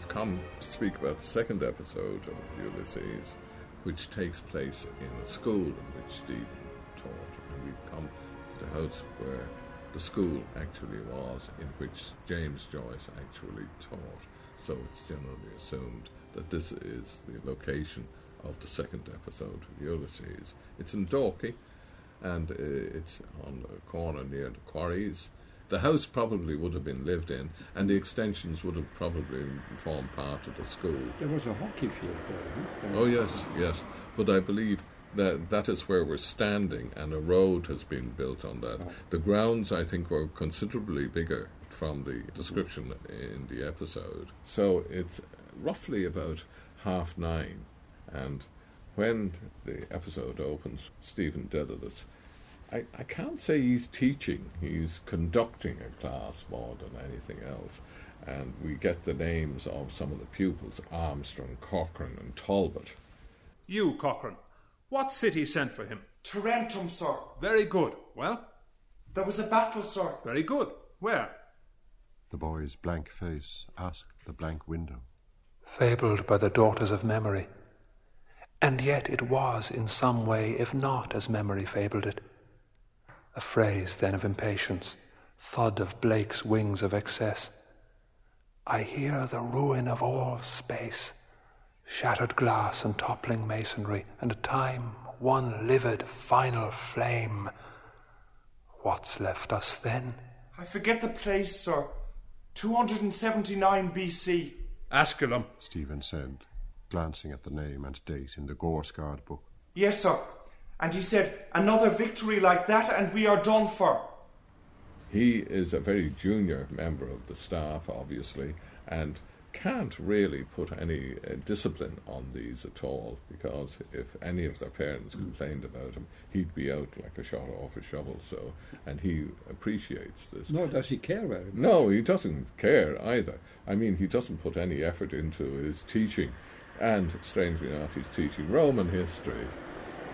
we've come to speak about the second episode of Ulysses, which takes place in a school in which Stephen taught. And we've come to the house where the school actually was, in which James Joyce actually taught. So it's generally assumed that this is the location of the second episode of Ulysses. It's in Dalkey, and uh, it's on a corner near the quarries. The house probably would have been lived in, and the extensions would have probably formed part of the school. There was a hockey field there. Oh yes, yes. But I believe that that is where we're standing, and a road has been built on that. Oh. The grounds, I think, were considerably bigger from the description in the episode. So it's roughly about half nine, and when the episode opens, Stephen Dedalus. I, I can't say he's teaching, he's conducting a class more than anything else. And we get the names of some of the pupils Armstrong, Cochrane, and Talbot. You, Cochrane. What city sent for him? Tarentum, sir. Very good. Well, There was a battle, sir. very good. Where? The boy's blank face asked the blank window. fabled by the daughters of memory. And yet it was in some way, if not as memory fabled it. A phrase then of impatience, thud of Blake's wings of excess. I hear the ruin of all space, shattered glass and toppling masonry, and a time one livid final flame. What's left us then? I forget the place, sir. 279 BC. Asculum. Stephen said, glancing at the name and date in the gorescarred book. Yes, sir. And he said, another victory like that and we are done for. He is a very junior member of the staff, obviously, and can't really put any uh, discipline on these at all because if any of their parents complained about him, he'd be out like a shot off a shovel. So, and he appreciates this. Nor does he care very much. No, he doesn't care either. I mean, he doesn't put any effort into his teaching. And strangely enough, he's teaching Roman history,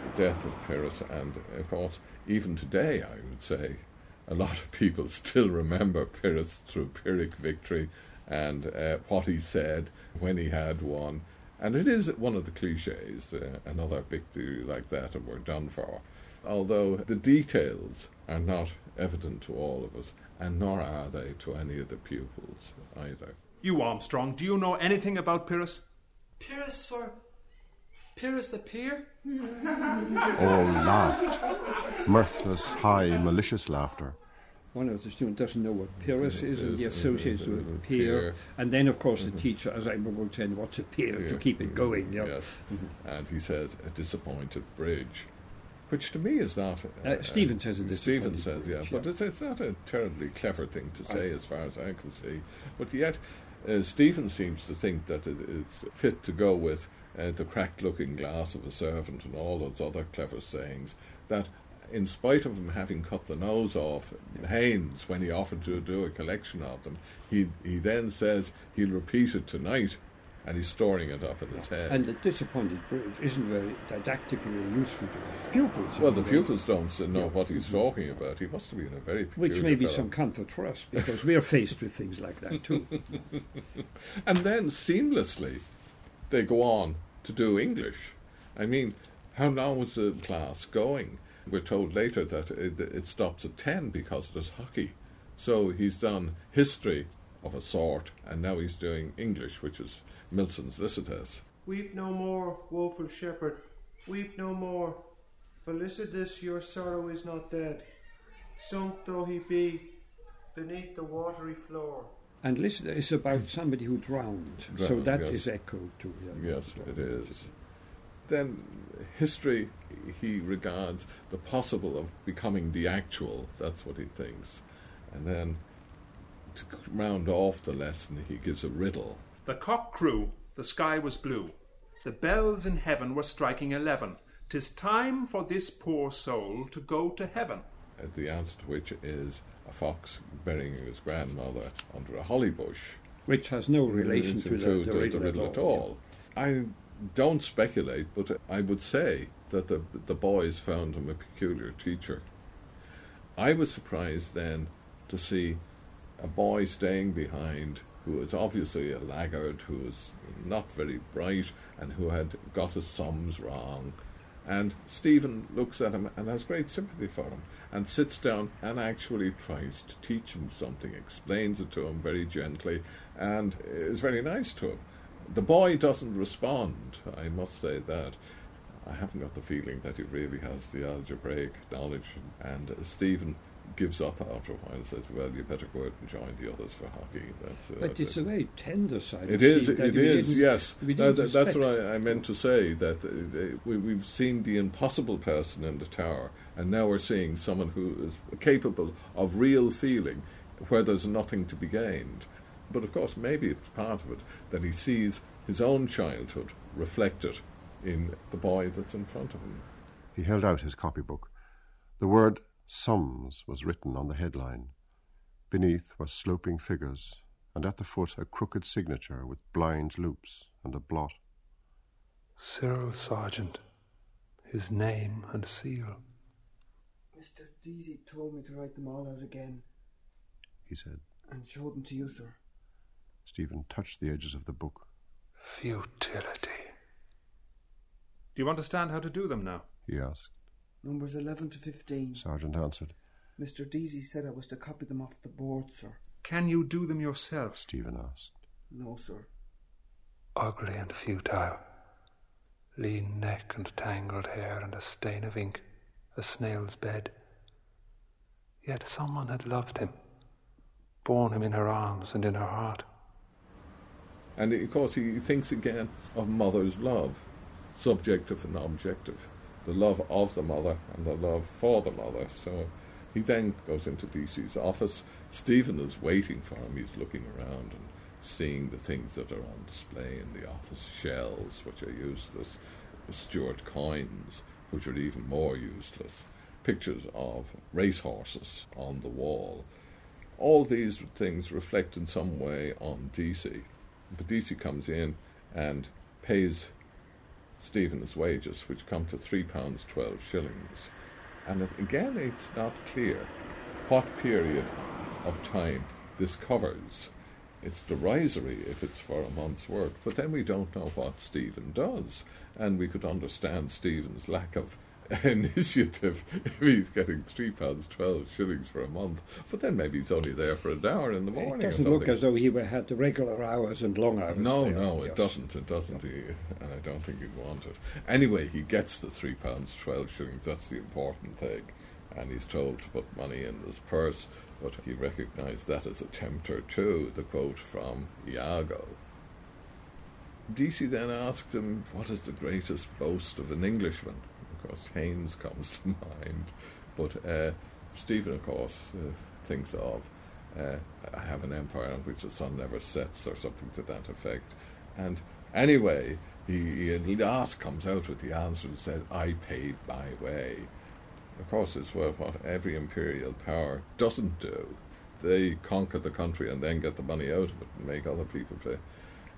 the death of Pyrrhus, and of course, even today, I would say, a lot of people still remember Pyrrhus through Pyrrhic victory and uh, what he said when he had won. And it is one of the cliches, uh, another victory like that, and we're done for. Although the details are not evident to all of us, and nor are they to any of the pupils either. You, Armstrong, do you know anything about Pyrrhus? Pyrrhus, sir. Pyrrhus appear? All laughed. Mirthless, high, malicious laughter. One of the students doesn't know what Pyrrhus is and the Is, uh, associations uh, with uh, peer. peer. And then, of course, the teacher, as I'm going to saying, what's a peer to keep it going. Yeah. Yes. And he says, a disappointed bridge. Which to me is not. Uh, Stephen says a Stephen disappointed says, yeah, bridge, but it's, it's not a terribly clever thing to say as far as I can see. But yet, uh, Stephen seems to think that it, it's fit to go with uh, the cracked looking glass of a servant and all those other clever sayings that. In spite of him having cut the nose off Haynes when he offered to do a collection of them, he he then says he'll repeat it tonight, and he's storing it up in his head. And the disappointed bridge isn't very didactically useful to the pupils. Well, the anyway, pupils don't know what he's talking about. He must have been a very Which may be fellow. some comfort for us because we are faced with things like that too. And then seamlessly, they go on to do English. I mean, how long was the class going? We're told later that it, it stops at ten because there's hockey. So he's done history of a sort, and now he's doing English, which is Milton's Lycidas. Weep no more, woeful shepherd, weep no more. Lycidas, your sorrow is not dead. Sunk though he be beneath the watery floor. And listen, it's about somebody who drowned. so Drowned, that yes. is echoed too. Yeah. Yes, it is. Then history he regards the possible of becoming the actual. That's what he thinks. And then to round off the lesson, he gives a riddle. The cock crew, the sky was blue. The bells in heaven were striking eleven. Tis time for this poor soul to go to heaven. The answer to which is a fox burying his grandmother under a holly bush. Which has no relation to, the, the, riddle, at all. I don't speculate, but I would say that the the boys found him a peculiar teacher. I was surprised then to see a boy staying behind who was obviously a laggard, who was not very bright, and who had got his sums wrong. And Stephen looks at him and has great sympathy for him and sits down and actually tries to teach him something, explains it to him very gently, and is very nice to him. The boy doesn't respond, I must say that. I haven't got the feeling that he really has the algebraic knowledge, and Stephen gives up after a while and says, "Well, you better go out and join the others for hockey." That's, uh, But that's it's it. a very tender side. It of is. Steve that It we is. Yes. That- that- that's what. I, I meant to say. That uh, we, we've seen the impossible person in the tower, and now we're seeing someone who is capable of real feeling, where there's nothing to be gained. But of course, maybe it's part of it that he sees his own childhood reflected in the boy that's in front of him. He held out his copybook. The word sums was written on the headline. Beneath were sloping figures, and at the foot a crooked signature with blind loops and a blot. Cyril Sargent, his name and seal. Mr. Deasy told me to write them all out again He said. and show them to you, sir. Stephen touched the edges of the book. Futility. Do you understand how to do them now? He asked. Numbers 11 to 15. Sargent answered. Mr. Deasy said I was to copy them off the board, sir. Can you do them yourself? Stephen asked. No, sir. Ugly and futile. Lean neck and tangled hair and a stain of ink, a snail's bed. Yet someone had loved him, borne him in her arms and in her heart. And of course, he thinks again of mother's love, subjective and objective, the love of the mother and the love for the mother. So he then goes into Deasy's office. Stephen is waiting for him. He's looking around and seeing the things that are on display in the office shells, which are useless, Stuart coins, which are even more useless, pictures of racehorses on the wall. All these things reflect in some way on Deasy. But Deasy comes in and pays Stephen his wages, which come to three pounds twelve shillings. And again, it's not clear what period of time this covers. It's derisory if it's for a month's work, but then we don't know what Stephen does, and we could understand Stephen's lack of initiative if he's getting three pounds twelve shillings for a month. But then maybe he's only there for an hour in the morning. or doesn't look as though he had the regular hours and long hours. No, no, it doesn't. It doesn't. He, and I don't think he'd want it. Anyway, he gets the three pounds twelve shillings. That's the important thing. And he's told to put money in his purse, but he recognised that as a tempter too. The quote from Iago. Deasy then asked him, "What is the greatest boast of an Englishman?" Course, Haynes comes to mind, but uh, Stephen, of course, uh, thinks of uh, I have an empire on which the sun never sets, or something to that effect. And anyway, he, at last comes out with the answer and says, I paid my way. Of course, it's what, what every imperial power doesn't do. They conquer the country and then get the money out of it and make other people pay.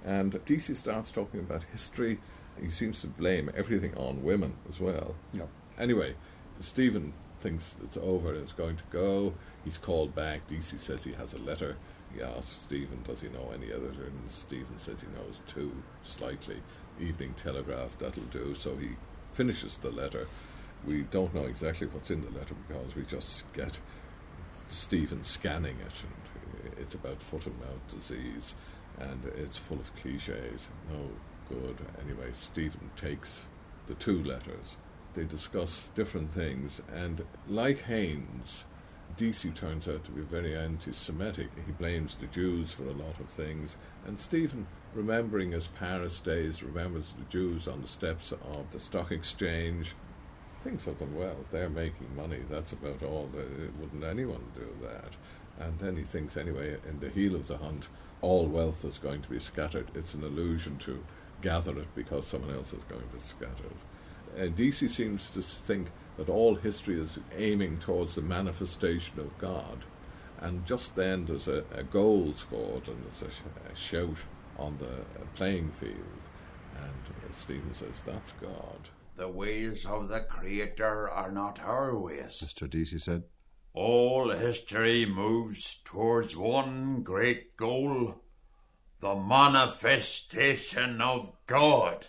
And Deasy starts talking about history. He seems to blame everything on women as well. Yeah. Anyway, Stephen thinks it's over and it's going to go. He's called back. Deasy says he has a letter. He asks Stephen, does he know any other? And Stephen says he knows two, slightly. Evening Telegraph, that'll do. So he finishes the letter. We don't know exactly what's in the letter because we just get Stephen scanning it. And it's about foot and mouth disease. And it's full of cliches. No good. Anyway, Stephen takes the two letters they discuss different things. And like Haynes, Deasy turns out to be very anti Semitic. He blames the Jews for a lot of things. And Stephen, remembering his Paris days, remembers the Jews on the steps of the stock exchange. Thinks of them well. They're making money. That's about all. Wouldn't anyone do that? And then he thinks, anyway, in the heel of the hunt, all wealth is going to be scattered. It's an allusion to gather it because someone else is going to scatter it uh, Deasy seems to think that all history is aiming towards the manifestation of God. And just then there's a, a goal scored and there's a, sh- a shout on the uh, playing field. And uh, Stephen says, That's God. The ways of the Creator are not our ways. Mr. Deasy said. All history moves towards one great goal the manifestation of God.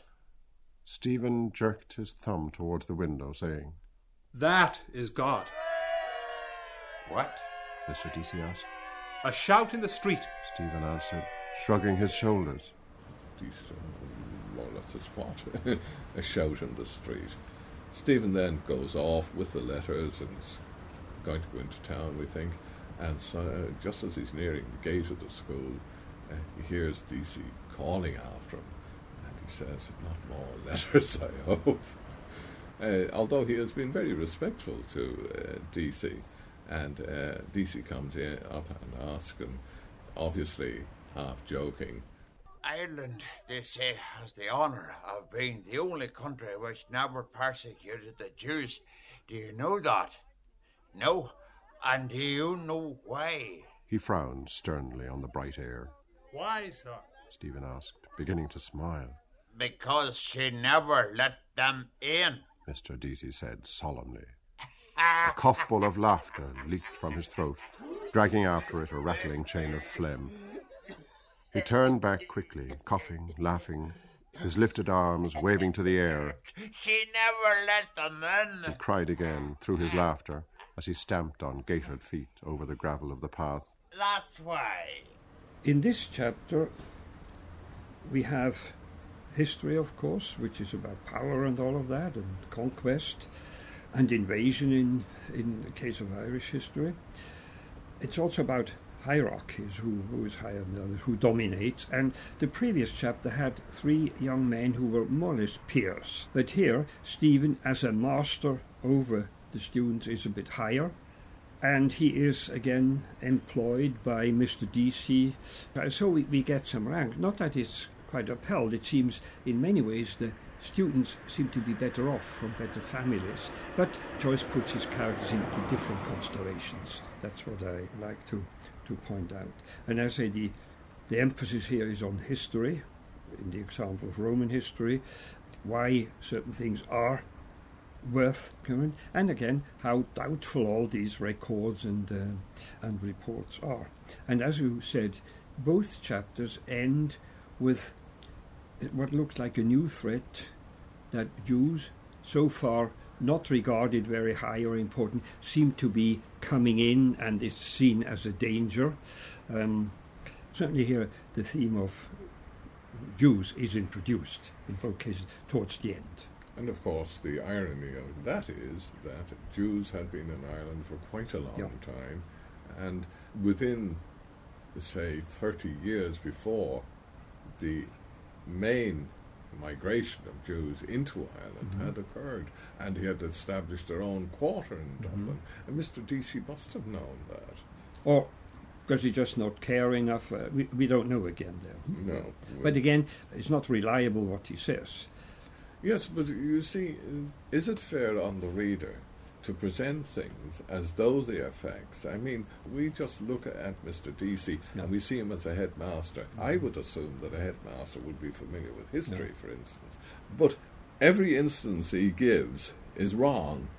Stephen jerked his thumb towards the window, saying, That is God. What? Mr. Deasy asked. A shout in the street. Stephen answered, shrugging his shoulders. Decent, more or less, it's what? a shout in the street. Stephen then goes off with the letters and is going to go into town, we think. And so, just as he's nearing the gate of the school, uh, he hears Deasy calling after him. And he says, Not more letters, I hope. Uh, although he has been very respectful to uh, Deasy. And uh, Deasy comes in up and asks him, obviously half joking, Ireland, they say, has the honour of being the only country which never persecuted the Jews. Do you know that? No? And do you know why? He frowned sternly on the bright air. Why, sir? Stephen asked, beginning to smile. Because she never let them in. Mr. Deasy said solemnly. A coughful of laughter leaked from his throat, dragging after it a rattling chain of phlegm. He turned back quickly, coughing, laughing, his lifted arms waving to the air. She never let them in. He cried again through his laughter as he stamped on gaitered feet over the gravel of the path. That's why. In this chapter, we have history, of course, which is about power and all of that, and conquest and invasion in, in the case of Irish history. It's also about hierarchies, who, who is higher than the others, who dominates. And the previous chapter had three young men who were more or less peers. But here, Stephen, as a master over the students, is a bit higher. And he is again employed by Mr. Deasy. So we, we get some rank. Not that it's quite upheld, it seems in many ways the students seem to be better off from better families. But Joyce puts his characters into different constellations. That's what I like to, to point out. And I say, the, the emphasis here is on history, in the example of Roman history, why certain things are worth going, and again how doubtful all these records and uh, and reports are. And as you said, both chapters end with what looks like a new threat that Jews, so far not regarded very high or important, seem to be coming in and is seen as a danger. Um, certainly, here the theme of Jews is introduced in both cases towards the end. And of course, the irony of that is that Jews had been in Ireland for quite a long Yeah. time, and within, say, 30 years before, the main migration of Jews into Ireland Mhm. had occurred, and he had established their own quarter in Mm-hmm. Dublin. And Mr. Deasy must have known that. Or does he just not care enough? Uh, we, we don't know again there. No. But again, it's not reliable what he says. Yes, but you see, uh, is it fair on the reader to present things as though they are facts? I mean, we just look at Mr. Deasy Yeah. and we see him as a headmaster. I would assume that a headmaster would be familiar with history, Yeah. for instance. But every instance he gives is wrong.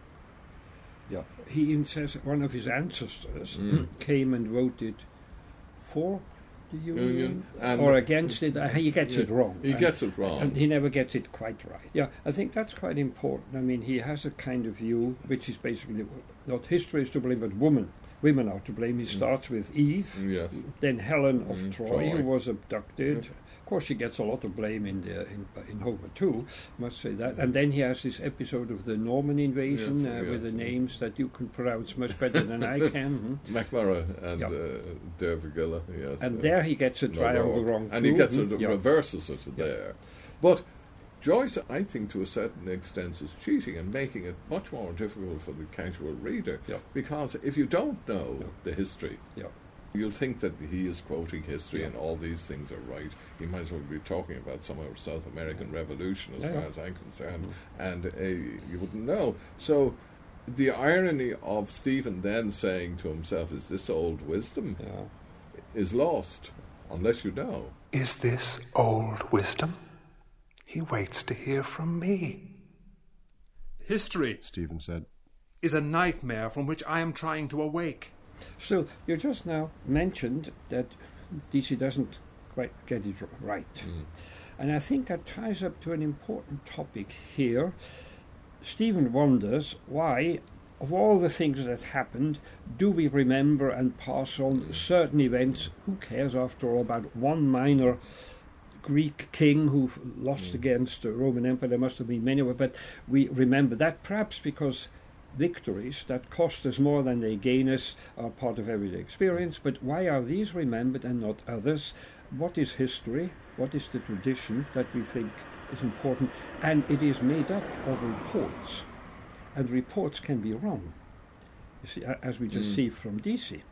Yeah. He even says one of his ancestors Mm. came and voted for the Union, or against it. He gets Yeah, it wrong. he and- gets it wrong. And he never gets it quite right. Yeah, I think that's quite important. I mean, he has a kind of view which is basically not history is to blame, but woman. Women are to blame. He starts with Eve, Yes. then Helen of Mm, Troy, Troy. who was abducted. Course, she gets a lot of blame in the in, in Homer too. Must say that. And then he has this episode of the Norman invasion Yes, uh, with the names that you can pronounce much better than I can. hmm? And Yeah. uh, Dervorgilla, yes. And uh, there he gets it O'Rourke. wrong And too. he gets hmm? it, Yeah. reverses it there. But Joyce, I think, to a certain extent, is cheating and making it much more difficult for the casual reader. Yeah. Because if you don't know the history, Yeah. You'll think that he is quoting history Yeah. and all these things are right. He might as well be talking about some of South American Revolution, as Yeah, far as I'm concerned, and uh, you wouldn't know. So. The irony of Stephen then saying to himself, "Is this old wisdom?" Yeah. is lost unless you know. Is this old wisdom? He waits to hear from me. History Stephen said. is a nightmare from which I am trying to awake. Still, you just now mentioned that Deasy doesn't quite get it right. Mm. And I think that ties up to an important topic here. Stephen wonders why, of all the things that happened, do we remember and pass on mm. certain events? Who cares, after all, about one minor Greek king who lost mm. against the Roman Empire? There must have been many, of but we remember that perhaps because victories that cost us more than they gain us are part of everyday experience. But why are these remembered and not others? What is history? What is the tradition that we think is important? And it is made up of reports, and reports can be wrong. You see, as we just Mm. see from Deasy.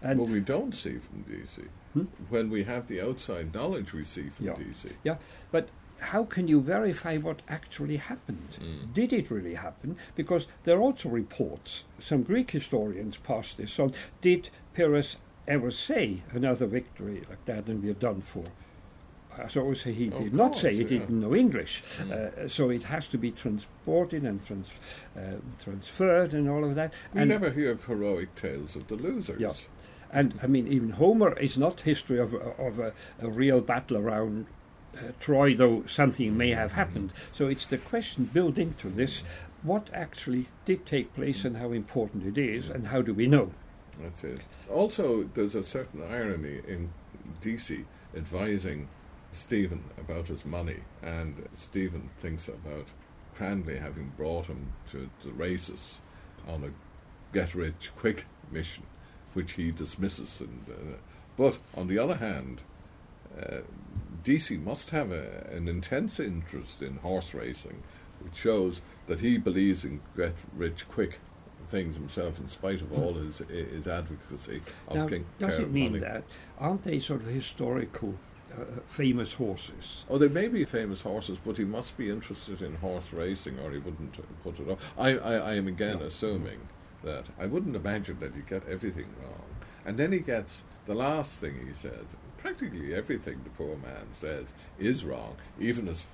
And what we don't see from Deasy, Hmm? when we have the outside knowledge we see from Yeah. Deasy. Yeah, but how can you verify what actually happened? Mm. Did it really happen? Because there are also reports. Some Greek historians passed this on. Did Pyrrhus ever say another victory like that and we're done for? As I always say, he Of did not say he yeah. didn't know English. Mm. Uh, so it has to be transported and trans- uh, transferred and all of that. We and never hear of heroic tales of the losers. Yeah. And I mean, even Homer is not history of, a- of a, a real battle around uh, Troy, though something may have happened. So it's the question built into this what actually did take place and how important it is, and how do we know? That's it. Also, there's a certain irony in Deasy advising Stephen about his money, and Stephen thinks about Cranly having brought him to the races on a get rich quick mission, which he dismisses. And, uh, but on the other hand, uh, Deasy must have a, an intense interest in horse racing, which shows that he believes in get rich quick things himself, in spite of all his his advocacy of now, King does Care it mean money. that? Aren't they sort of historical, uh, famous horses? Oh, they may be famous horses, but he must be interested in horse racing, or he wouldn't uh, put it up. I, I, I am again assuming that I wouldn't imagine that he'd get everything wrong, and then he gets the last thing he says. Practically everything the poor man says is wrong, even his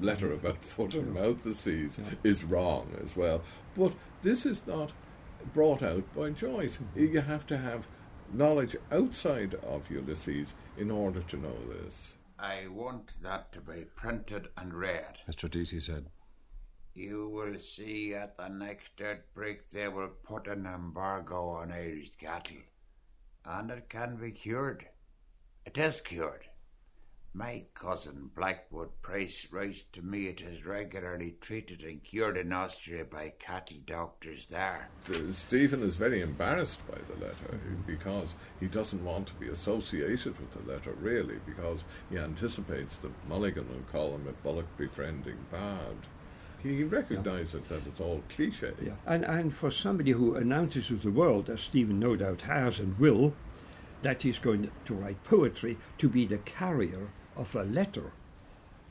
letter about foot and mouth disease is wrong as well. But this is not brought out by Joyce. Mm-hmm. You have to have knowledge outside of Ulysses in order to know this. I want that to be printed and read. Mr. Deasy said. You will see at the next outbreak they will put an embargo on Irish cattle. And it can be cured. It is cured. My cousin Blackwood Price writes to me it is regularly treated and cured in Austria by cattle doctors there. Uh, Stephen is very embarrassed by the letter because he doesn't want to be associated with the letter, really, because he anticipates that Mulligan will call him a bullock befriending bad. He recognises that it's all cliche. Yeah. And, and for somebody who announces to the world, as Stephen no doubt has and will, that he's going to write poetry, to be the carrier of a letter,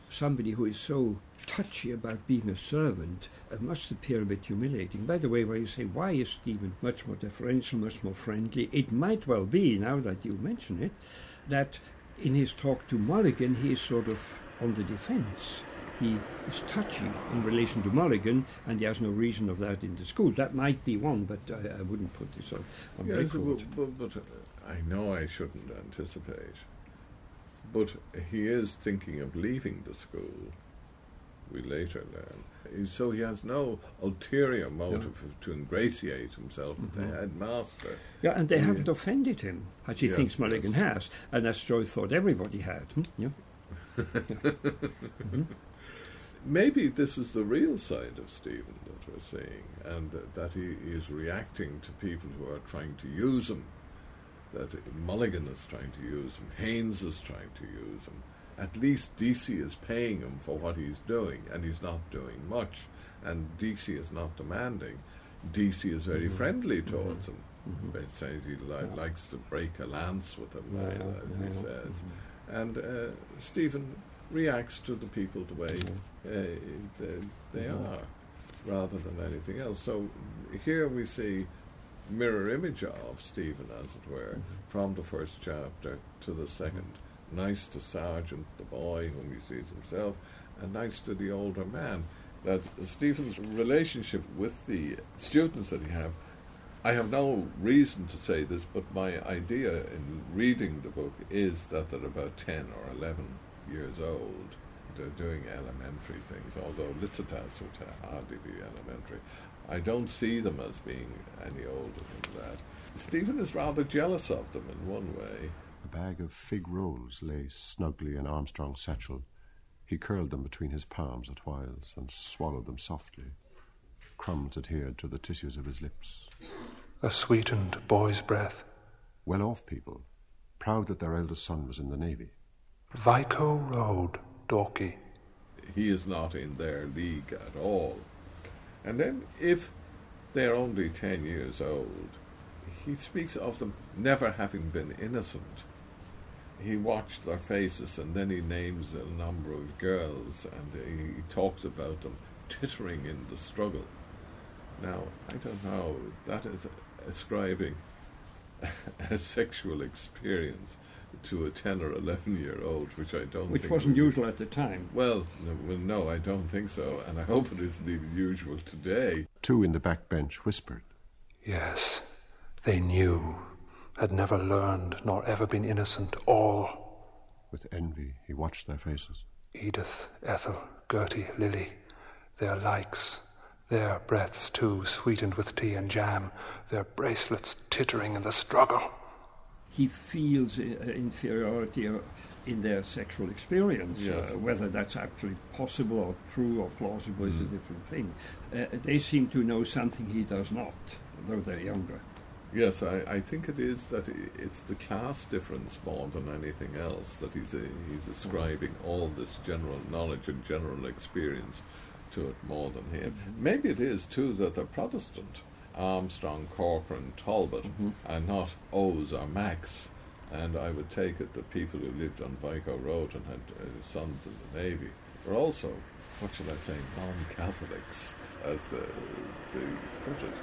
somebody who is so touchy about being a servant, must appear a bit humiliating. By the way, where you say, why is Stephen much more deferential, much more friendly? It might well be, now that you mention it, that in his talk to Mulligan, he is sort of on the defense he is touchy in relation to Mulligan, and he has no reason of that in the school. That might be one, but I, I wouldn't put this on, on Yes, record. but, but, but uh, I know I shouldn't anticipate. But he is thinking of leaving the school, we later learn. So he has no ulterior motive to ingratiate himself with Mhm. the headmaster. Yeah, and they haven't offended him, as he Yes, thinks Mulligan yes. has, and as Joy thought everybody had. Hmm? Yeah. Mhm. Maybe this is the real side of Stephen that we're seeing, and that, that he is reacting to people who are trying to use him. That Mulligan is trying to use him, Haynes is trying to use him. At least Deasy is paying him for what he's doing, and he's not doing much. And Deasy is not demanding. Deasy is very Mhm. friendly Mhm. towards him. Mhm. It says he li- Yeah. likes to break a lance with him, Yeah, as yeah, he says. And uh, Stephen reacts to the people the way uh, they, they Mhm. are, rather than anything else. So here we see mirror image of Stephen, as it were, Mm-hmm. from the first chapter to the second. Nice to Sargent, the boy whom he sees himself, and nice to the older man. That Stephen's relationship with the students that he have I have no reason to say this, but my idea in reading the book is that they're about 10 or 11 years old. They're doing elementary things, although Lycidas would hardly be elementary. I don't see them as being any older than that. Stephen is rather jealous of them in one way. A bag of fig rolls lay snugly in Armstrong's satchel. He curled them between his palms at whiles and swallowed them softly. Crumbs adhered to the tissues of his lips. A sweetened boy's breath. Well off people, proud that their eldest son was in the Navy. Vico Road, Dalkey. He is not in their league at all. And then, if they're only ten years old, he speaks of them never having been innocent. He watched their faces and then he names a number of girls and he talks about them tittering in the struggle. Now, I don't know, that is ascribing a sexual experience to a 10 or 11 year old, which I don't Which think wasn't would- usual at the time. Well, no, well, no, I don't think so, and I hope it isn't even usual today. Two in the back bench whispered. Yes, they knew, had never learned nor ever been innocent, all. With envy, he watched their faces. Edith, Ethel, Gertie, Lily, their likes, their breaths too, sweetened with tea and jam, their bracelets tittering in the struggle. He feels uh, inferiority uh, in their sexual experience. Yes. Uh, whether that's actually possible or true or plausible is a different thing. Uh, they seem to know something he does not, though they're younger. Yes, I, I think it is that it's the class difference more than anything else that he's a, he's ascribing all this general knowledge and general experience to it more than him. Maybe it is too that they're Protestant, Armstrong, Corcoran, Talbot, and not O's or Macs. And I would take it that people who lived on Vico Road and had uh, sons in the Navy were also, what shall I say, non-Catholics, as the, they put it.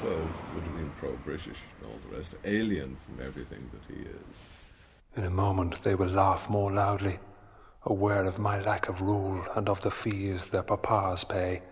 So would have been pro-British and all the rest, alien from everything that he is. In a moment they will laugh more loudly, aware of my lack of rule and of the fees their papas pay.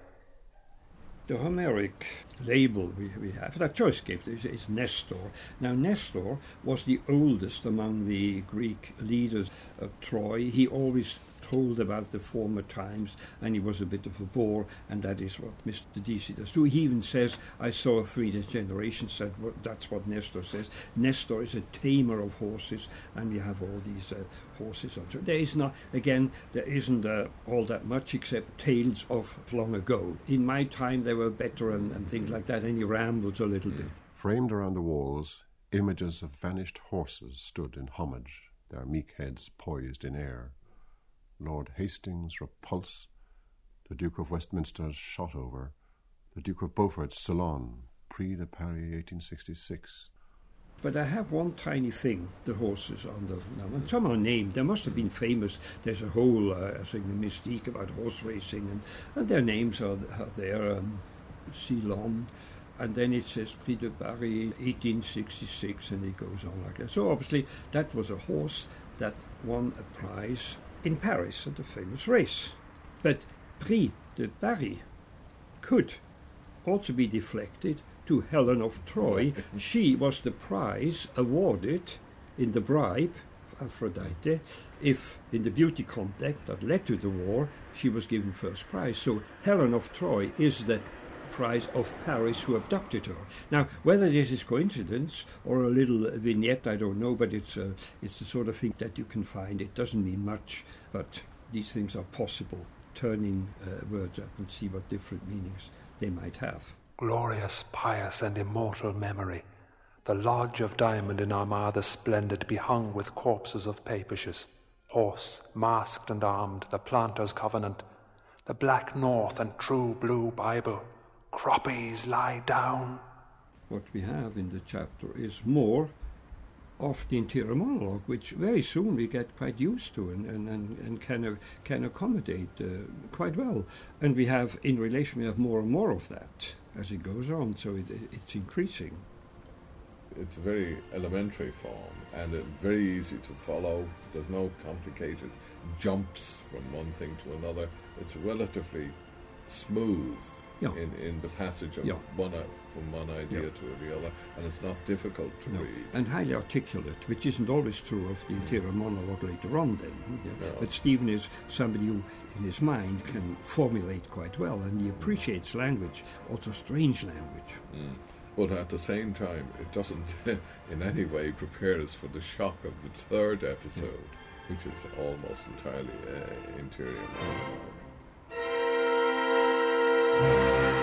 The Homeric label we, we have, that choice is, is Nestor. Now, Nestor was the oldest among the Greek leaders of Troy. He always told about the former times, and he was a bit of a bore, and that is what Mr. Deasy does too. He even says, I saw three generations, that's what Nestor says. Nestor is a tamer of horses, and we have all these uh, horses on. There is not, again, there isn't uh, all that much except tales of long ago. In my time, they were better and, and things like that, and he rambles a little bit. Framed around the walls, images of vanished horses stood in homage, their meek heads poised in air. Lord Hastings' repulse, the Duke of Westminster's Shotover, the Duke of Beaufort's Ceylon, Prix de Paris 1866. But I have one tiny thing, the horses on the now, and some are named. They must have been famous. There's a whole uh, I think, mystique about horse racing, and, and their names are, are there. Um, Ceylon, and then it says Prix de Paris 1866, and it goes on like that. So obviously that was a horse that won a prize in Paris at the famous race. But Prix de Paris could also be deflected to Helen of Troy. she was the prize awarded in the bribe, of Aphrodite, if in the beauty contest that led to the war, she was given first prize. So Helen of Troy is the prize of Paris who abducted her. Now, whether this is coincidence or a little vignette, I don't know, but it's, uh, it's the sort of thing that you can find. It doesn't mean much, but these things are possible. Turning uh, words up and see what different meanings they might have. Glorious, pious, and immortal memory. The lodge of Diamond in Armagh splendid behung with corpses of papishes. Horse, masked and armed, the planter's covenant. The black north and true blue Bible. Croppies lie down. What we have in the chapter is more of the interior monologue, which very soon we get quite used to and, and, and, and can, uh, can accommodate uh, quite well. And we have, in relation, we have more and more of that as it goes on, so it, it's increasing. It's a very elementary form and uh, very easy to follow. There's no complicated jumps from one thing to another. It's relatively smooth Yeah. in, in the passage of Yeah. one from one idea Yeah. to the other, and it's not difficult to No. read. And highly articulate, which isn't always true of the interior monologue later on then. yeah. No. But Stephen is somebody who, in his mind, can formulate quite well, and he appreciates language, also strange language. Mm. But at the same time, it doesn't in any way prepare us for the shock of the third episode, which is almost entirely uh, interior monologue thank you